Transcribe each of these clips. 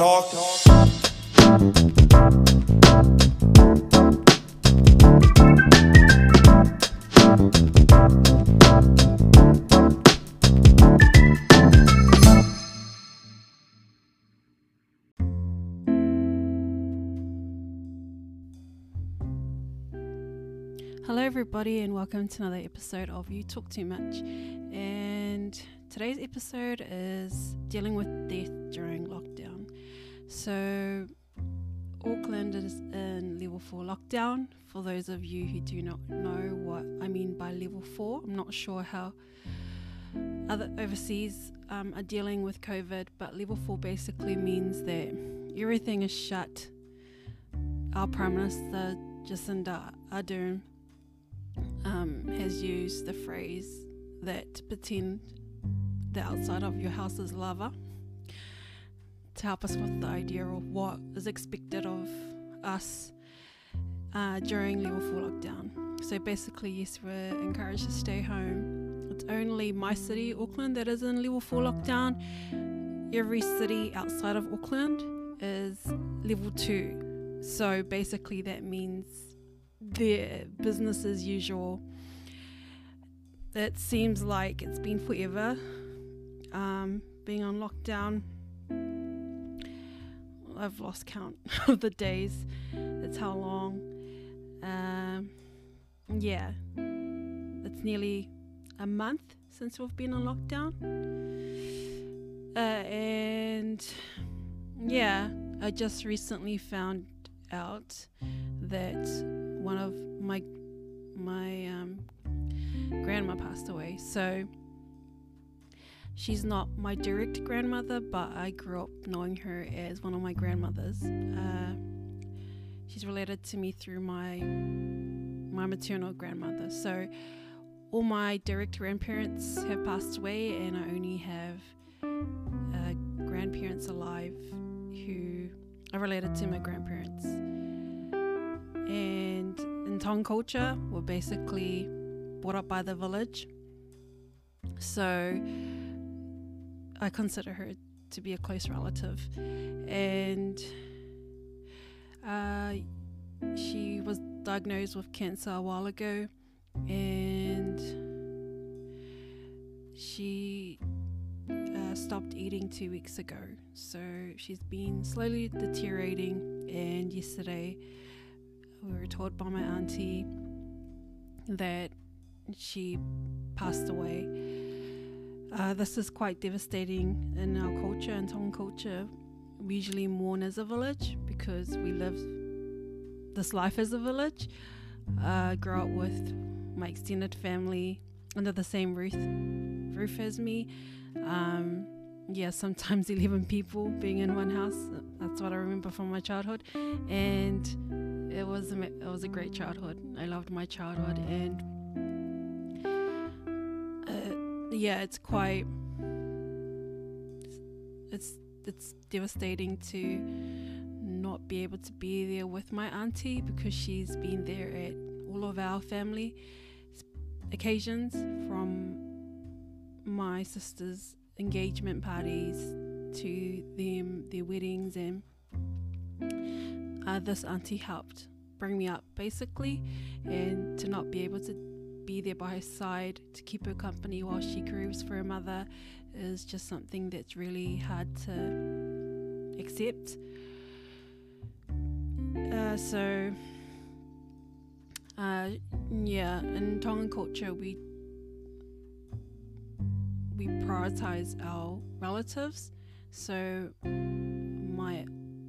talk. Hello, everybody, and welcome to another episode of You Talk Too Much. And today's episode is dealing with death during lockdown. So, Auckland is in level 4 lockdown. For those of you who do not know what I mean by level 4, I'm not sure how other overseas um, are dealing with COVID, but level 4 basically means that everything is shut. Our Prime Minister Jacinda Ardern um, has used the phrase that pretend the outside of your house is lava to help us with the idea of what is expected of us uh, during level 4 lockdown. So basically, yes, we're encouraged to stay home. It's only my city, Auckland, that is in level 4 lockdown. Every city outside of Auckland is level 2. So basically, that means their business as usual. It seems like it's been forever um, being on lockdown. I've lost count of the days. That's how long. Um, yeah, it's nearly a month since we've been on lockdown. Uh, and yeah, I just recently found out that one of my my um, grandma passed away. So she's not my direct grandmother, but I grew up knowing her as one of my grandmothers. Uh, she's related to me through my my maternal grandmother. So all my direct grandparents have passed away, and I only have uh, grandparents alive who are related to my grandparents. And in Tongan culture, we're basically brought up by the village. So I consider her to be a close relative. And uh, she was diagnosed with cancer a while ago. And she uh, stopped eating two weeks ago. So she's been slowly deteriorating. And yesterday, we were told by my auntie that she passed away. Uh, this is quite devastating in our culture and Tongan culture. We usually mourn as a village because we live this life as a village. Uh, grew up with my extended family under the same roof roof as me. Um, yeah, sometimes 11 people being in one house. That's what I remember from my childhood. And it was a, it was a great childhood. I loved my childhood and yeah, it's quite it's it's devastating to not be able to be there with my auntie because she's been there at all of our family occasions from my sister's engagement parties to them their weddings and uh, this auntie helped bring me up basically and to not be able to be there by her side to keep her company while she grieves for her mother is just something that's really hard to accept uh, so uh, yeah in Tongan culture we we prioritize our relatives. So my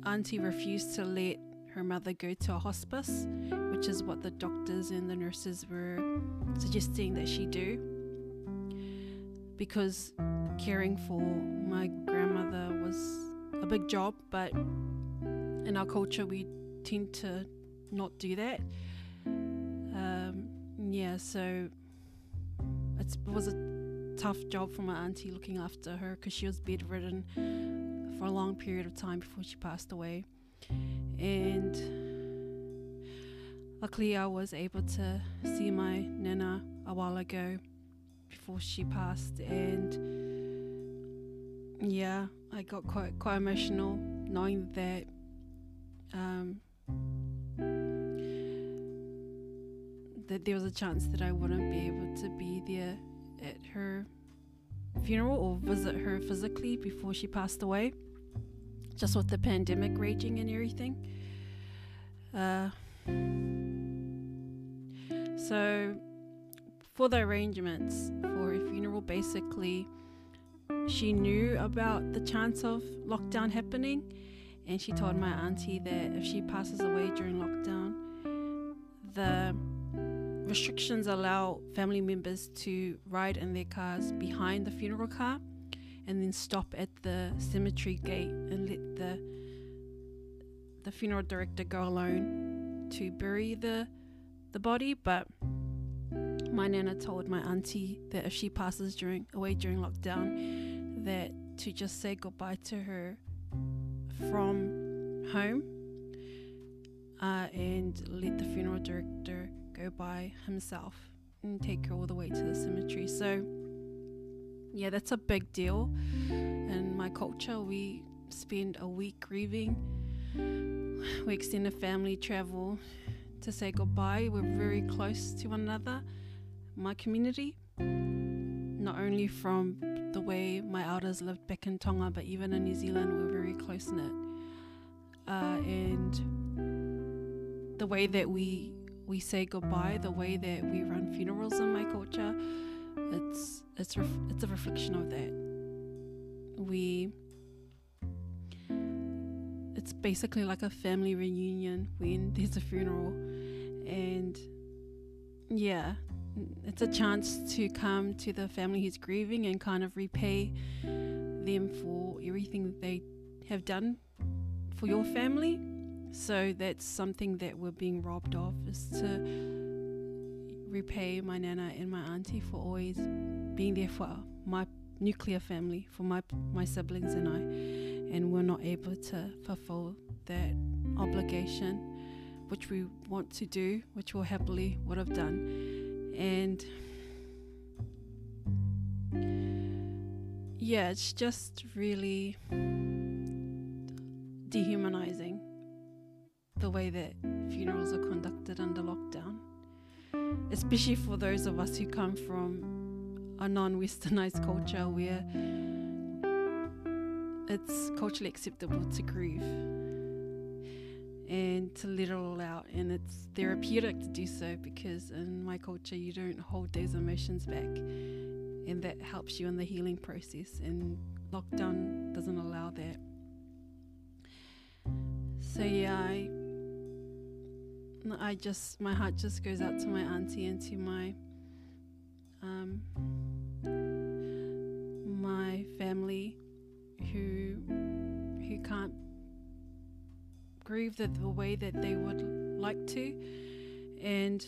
auntie refused to let her mother go to a hospice, which is what the doctors and the nurses were suggesting that she do. Because caring for my grandmother was a big job, but in our culture we tend to not do that. Um, yeah, so it was a tough job for my auntie looking after her because she was bedridden for a long period of time before she passed away. And luckily, I was able to see my nana a while ago before she passed, and yeah, I got quite quite emotional knowing that um, that there was a chance that I wouldn't be able to be there at her funeral or visit her physically before she passed away, just with the pandemic raging and everything. Uh, so, for the arrangements for her funeral, basically, she knew about the chance of lockdown happening, and she told my auntie that if she passes away during lockdown, the restrictions allow family members to ride in their cars behind the funeral car and then stop at the cemetery gate and let the the funeral director go alone to bury the the body but my nana told my auntie that if she passes during away during lockdown that to just say goodbye to her from home uh, and let the funeral director go by himself and take her all the way to the cemetery. So, yeah, that's a big deal. In my culture, we spend a week grieving, we extend a family travel to say goodbye. We're very close to one another. My community, not only from the way my elders lived back in Tonga, but even in New Zealand, we're very close knit. Uh, and the way that we we say goodbye, the way that we run funerals in my culture, it's it's ref- it's a reflection of that. We it's basically like a family reunion when there's a funeral, and yeah, it's a chance to come to the family who's grieving and kind of repay them for everything that they have done for your family so that's something that we're being robbed of is to repay my nana and my auntie for always being there for my nuclear family, for my my siblings and I, and we're not able to fulfill that obligation, which we want to do, which we happily would have done, and yeah, it's just really dehumanizing the way that funerals are conducted under lockdown, especially for those of us who come from a non westernized culture where it's culturally acceptable to grieve and to let it all out. And it's therapeutic to do so because in my culture, you don't hold those emotions back, and that helps you in the healing process. And lockdown doesn't allow that. So, yeah, I I just my heart just goes out to my auntie and to my um, my family who who can't grieve the, the way that they would like to. And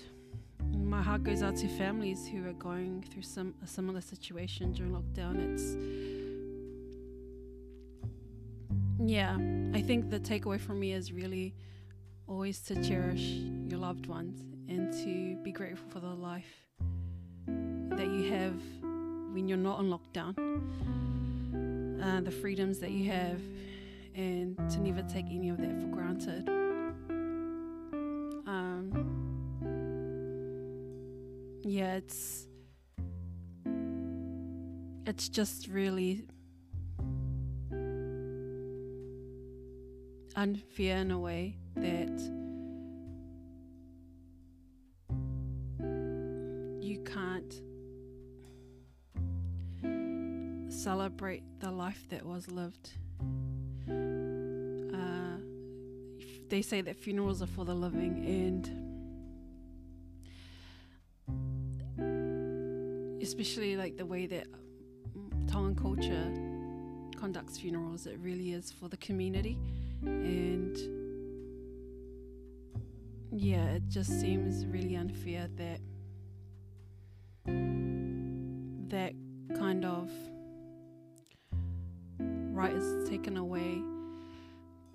my heart goes out to families who are going through some a similar situation during lockdown. It's yeah i think the takeaway for me is really always to cherish your loved ones and to be grateful for the life that you have when you're not on lockdown, uh, the freedoms that you have, and to never take any of that for granted. Um, yeah, it's it's just really unfair in a way that you can't celebrate the life that was lived. Uh, they say that funerals are for the living, and especially like the way that Tongan culture conducts funerals, it really is for the community and yeah, it just seems really unfair that that kind of right is taken away,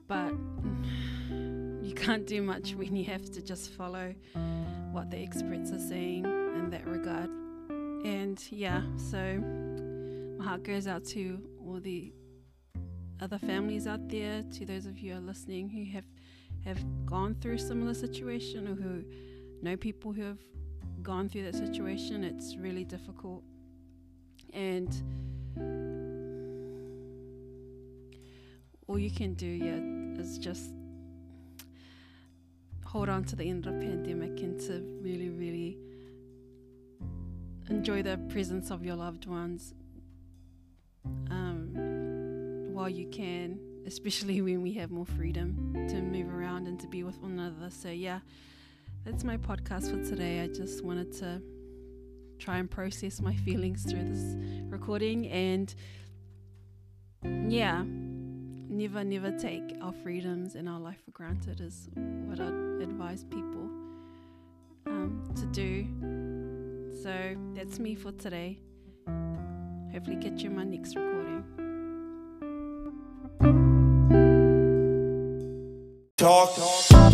but you can't do much when you have to just follow what the experts are saying in that regard. And yeah, so my heart goes out to all the other families out there, to those of you who are listening who have have gone through a similar situation or who know people who have gone through that situation, it's really difficult. And all you can do, yeah, is just hold on to the end of the pandemic and to really, really enjoy the presence of your loved ones um, while you can, especially when we have more freedom to move around and to be with one another. So, yeah, that's my podcast for today. I just wanted to try and process my feelings through this recording and, yeah never, never take our freedoms and our life for granted, is what I'd advise people um, to do. So that's me for today. Hopefully, catch you in my next recording. Talk. talk.